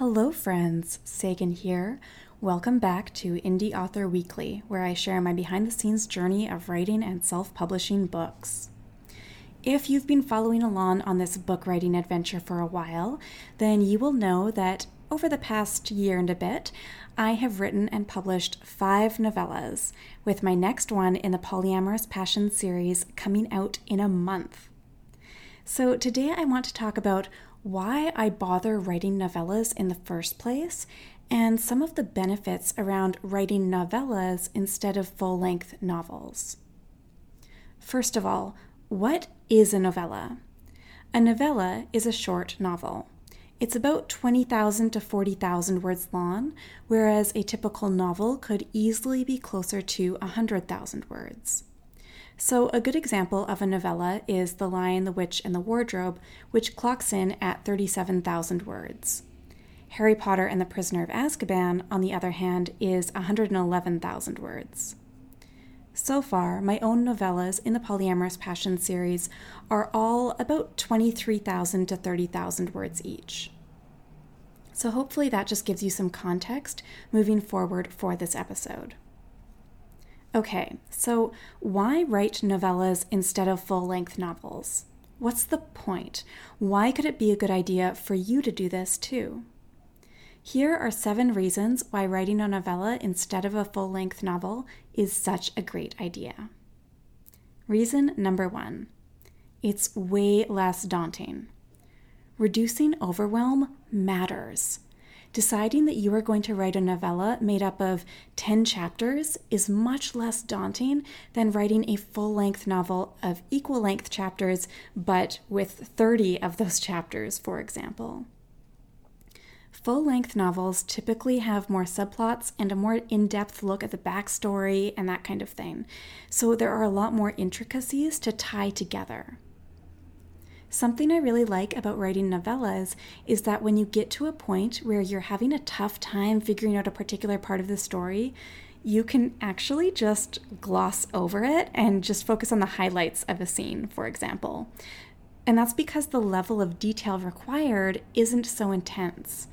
Hello, friends. Sagan here. Welcome back to Indie Author Weekly, where I share my behind the scenes journey of writing and self publishing books. If you've been following along on this book writing adventure for a while, then you will know that over the past year and a bit, I have written and published five novellas, with my next one in the Polyamorous Passion series coming out in a month. So, today I want to talk about why I bother writing novellas in the first place, and some of the benefits around writing novellas instead of full length novels. First of all, what is a novella? A novella is a short novel. It's about 20,000 to 40,000 words long, whereas a typical novel could easily be closer to 100,000 words. So, a good example of a novella is The Lion, the Witch, and the Wardrobe, which clocks in at 37,000 words. Harry Potter and the Prisoner of Azkaban, on the other hand, is 111,000 words. So far, my own novellas in the Polyamorous Passion series are all about 23,000 to 30,000 words each. So, hopefully, that just gives you some context moving forward for this episode. Okay, so why write novellas instead of full length novels? What's the point? Why could it be a good idea for you to do this too? Here are seven reasons why writing a novella instead of a full length novel is such a great idea. Reason number one it's way less daunting. Reducing overwhelm matters. Deciding that you are going to write a novella made up of 10 chapters is much less daunting than writing a full length novel of equal length chapters, but with 30 of those chapters, for example. Full length novels typically have more subplots and a more in depth look at the backstory and that kind of thing, so there are a lot more intricacies to tie together. Something I really like about writing novellas is that when you get to a point where you're having a tough time figuring out a particular part of the story, you can actually just gloss over it and just focus on the highlights of a scene, for example. And that's because the level of detail required isn't so intense.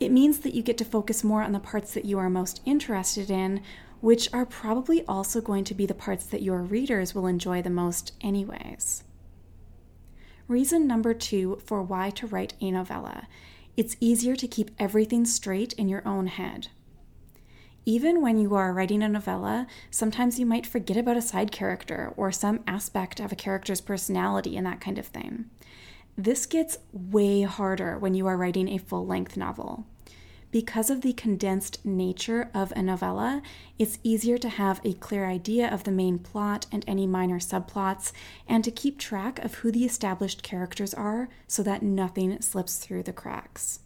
It means that you get to focus more on the parts that you are most interested in, which are probably also going to be the parts that your readers will enjoy the most, anyways. Reason number two for why to write a novella it's easier to keep everything straight in your own head. Even when you are writing a novella, sometimes you might forget about a side character or some aspect of a character's personality and that kind of thing. This gets way harder when you are writing a full length novel because of the condensed nature of a novella, it's easier to have a clear idea of the main plot and any minor subplots, and to keep track of who the established characters are so that nothing slips through the cracks.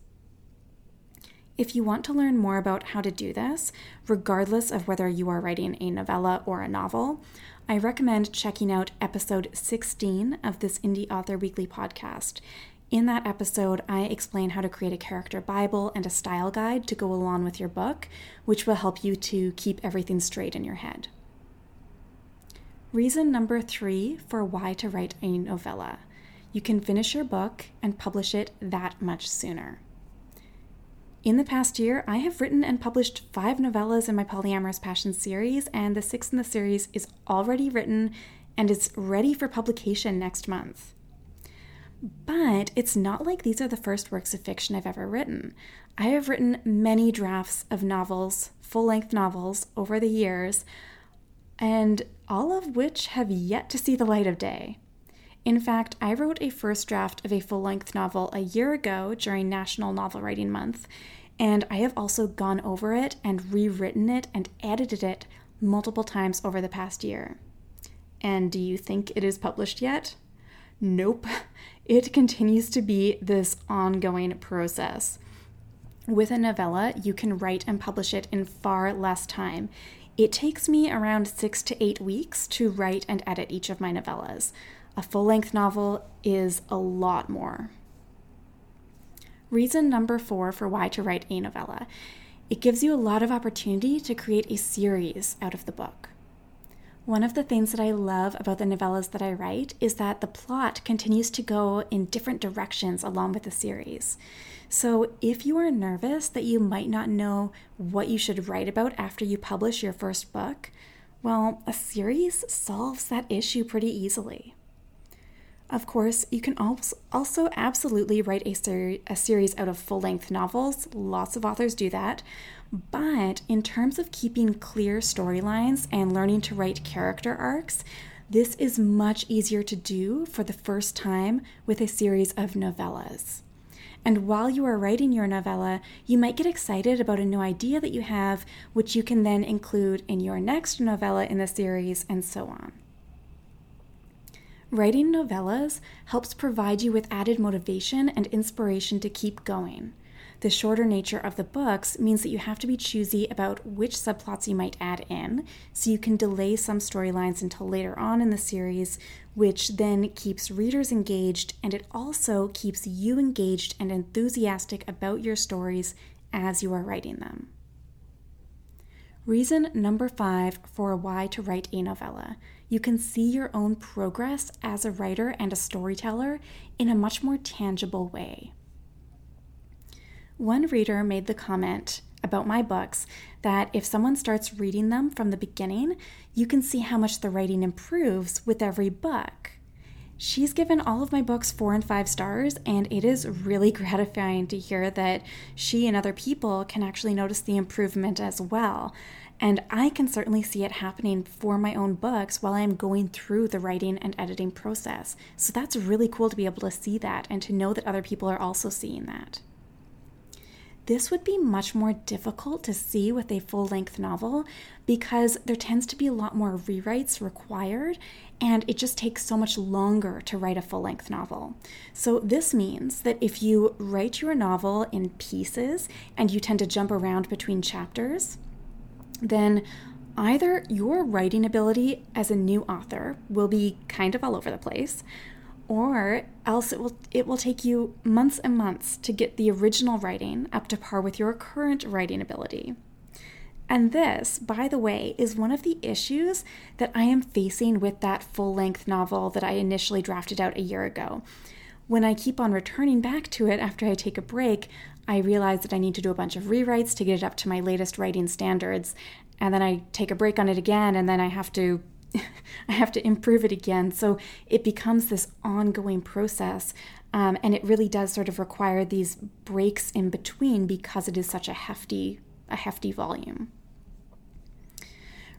If you want to learn more about how to do this, regardless of whether you are writing a novella or a novel, I recommend checking out episode 16 of this Indie Author Weekly podcast. In that episode, I explain how to create a character Bible and a style guide to go along with your book, which will help you to keep everything straight in your head. Reason number three for why to write a novella you can finish your book and publish it that much sooner. In the past year, I have written and published five novellas in my Polyamorous Passion series, and the sixth in the series is already written and it's ready for publication next month. But it's not like these are the first works of fiction I've ever written. I have written many drafts of novels, full length novels, over the years, and all of which have yet to see the light of day. In fact, I wrote a first draft of a full length novel a year ago during National Novel Writing Month, and I have also gone over it and rewritten it and edited it multiple times over the past year. And do you think it is published yet? Nope. It continues to be this ongoing process. With a novella, you can write and publish it in far less time. It takes me around six to eight weeks to write and edit each of my novellas. A full length novel is a lot more. Reason number four for why to write a novella it gives you a lot of opportunity to create a series out of the book. One of the things that I love about the novellas that I write is that the plot continues to go in different directions along with the series. So, if you are nervous that you might not know what you should write about after you publish your first book, well, a series solves that issue pretty easily. Of course, you can also absolutely write a, ser- a series out of full length novels. Lots of authors do that. But in terms of keeping clear storylines and learning to write character arcs, this is much easier to do for the first time with a series of novellas. And while you are writing your novella, you might get excited about a new idea that you have, which you can then include in your next novella in the series, and so on. Writing novellas helps provide you with added motivation and inspiration to keep going. The shorter nature of the books means that you have to be choosy about which subplots you might add in, so you can delay some storylines until later on in the series, which then keeps readers engaged and it also keeps you engaged and enthusiastic about your stories as you are writing them. Reason number five for why to write a novella. You can see your own progress as a writer and a storyteller in a much more tangible way. One reader made the comment about my books that if someone starts reading them from the beginning, you can see how much the writing improves with every book. She's given all of my books four and five stars, and it is really gratifying to hear that she and other people can actually notice the improvement as well. And I can certainly see it happening for my own books while I'm going through the writing and editing process. So that's really cool to be able to see that and to know that other people are also seeing that. This would be much more difficult to see with a full length novel because there tends to be a lot more rewrites required and it just takes so much longer to write a full length novel. So, this means that if you write your novel in pieces and you tend to jump around between chapters, then either your writing ability as a new author will be kind of all over the place, or else it will it will take you months and months to get the original writing up to par with your current writing ability. And this, by the way, is one of the issues that I am facing with that full-length novel that I initially drafted out a year ago. When I keep on returning back to it after I take a break, I realize that I need to do a bunch of rewrites to get it up to my latest writing standards. And then I take a break on it again, and then I have to I have to improve it again. So it becomes this ongoing process. Um, and it really does sort of require these breaks in between because it is such a hefty, a hefty volume.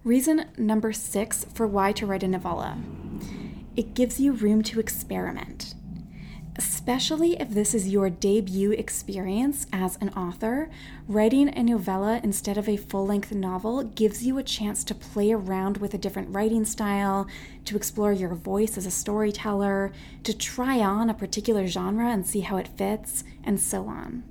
Reason number six for why to write a novella. It gives you room to experiment especially if this is your debut experience as an author, writing a novella instead of a full length novel gives you a chance to play around with a different writing style, to explore your voice as a storyteller, to try on a particular genre and see how it fits, and so on.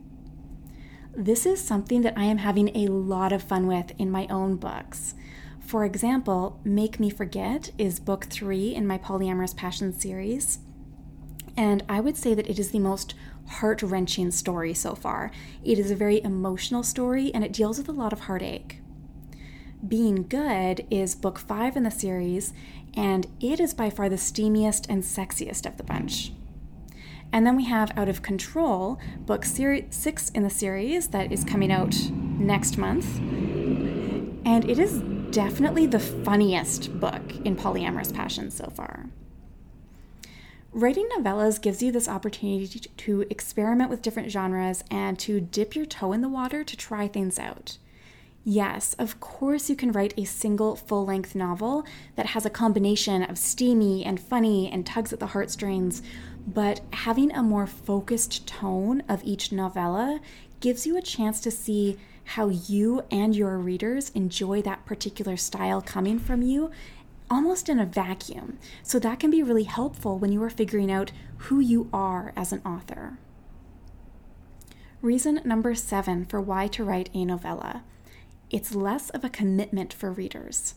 This is something that I am having a lot of fun with in my own books. For example, Make Me Forget is book three in my Polyamorous Passion series. And I would say that it is the most heart wrenching story so far. It is a very emotional story and it deals with a lot of heartache. Being Good is book five in the series, and it is by far the steamiest and sexiest of the bunch. And then we have Out of Control, book ser- six in the series that is coming out next month. And it is definitely the funniest book in Polyamorous Passion so far. Writing novellas gives you this opportunity to experiment with different genres and to dip your toe in the water to try things out. Yes, of course, you can write a single full length novel that has a combination of steamy and funny and tugs at the heartstrings, but having a more focused tone of each novella gives you a chance to see how you and your readers enjoy that particular style coming from you almost in a vacuum. So that can be really helpful when you are figuring out who you are as an author. Reason number seven for why to write a novella it's less of a commitment for readers.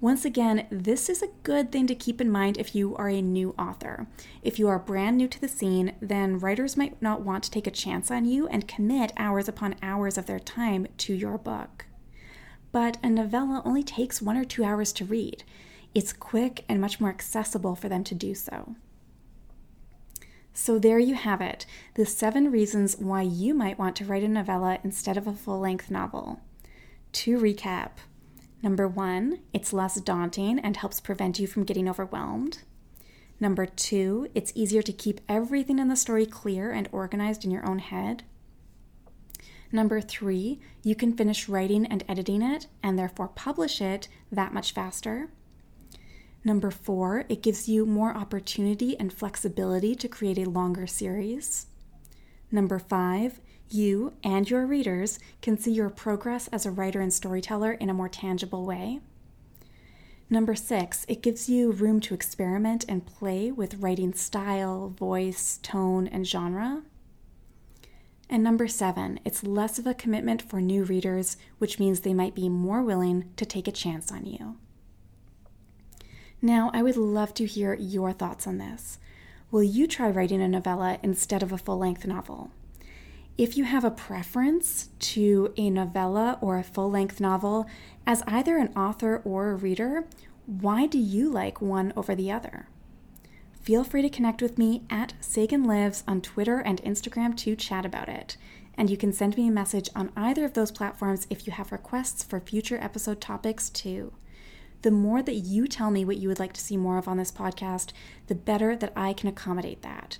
Once again, this is a good thing to keep in mind if you are a new author. If you are brand new to the scene, then writers might not want to take a chance on you and commit hours upon hours of their time to your book. But a novella only takes one or two hours to read. It's quick and much more accessible for them to do so. So, there you have it the seven reasons why you might want to write a novella instead of a full length novel. To recap number one, it's less daunting and helps prevent you from getting overwhelmed. Number two, it's easier to keep everything in the story clear and organized in your own head. Number three, you can finish writing and editing it and therefore publish it that much faster. Number four, it gives you more opportunity and flexibility to create a longer series. Number five, you and your readers can see your progress as a writer and storyteller in a more tangible way. Number six, it gives you room to experiment and play with writing style, voice, tone, and genre. And number seven, it's less of a commitment for new readers, which means they might be more willing to take a chance on you. Now, I would love to hear your thoughts on this. Will you try writing a novella instead of a full length novel? If you have a preference to a novella or a full length novel, as either an author or a reader, why do you like one over the other? Feel free to connect with me at Sagan Lives on Twitter and Instagram to chat about it. And you can send me a message on either of those platforms if you have requests for future episode topics too the more that you tell me what you would like to see more of on this podcast, the better that I can accommodate that.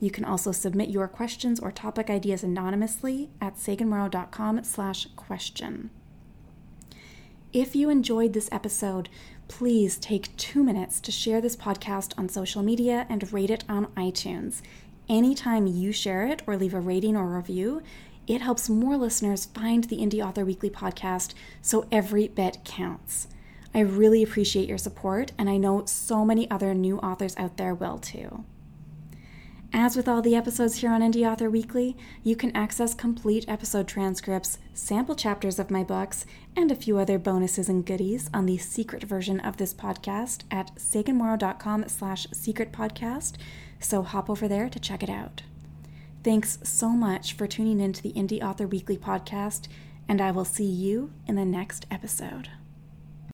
You can also submit your questions or topic ideas anonymously at saganmorrow.com slash question. If you enjoyed this episode, please take two minutes to share this podcast on social media and rate it on iTunes. Anytime you share it or leave a rating or review, it helps more listeners find the Indie Author Weekly podcast, so every bit counts. I really appreciate your support, and I know so many other new authors out there will too. As with all the episodes here on Indie Author Weekly, you can access complete episode transcripts, sample chapters of my books, and a few other bonuses and goodies on the secret version of this podcast at saganmorrow.com slash secret podcast, so hop over there to check it out. Thanks so much for tuning in to the Indie Author Weekly podcast, and I will see you in the next episode.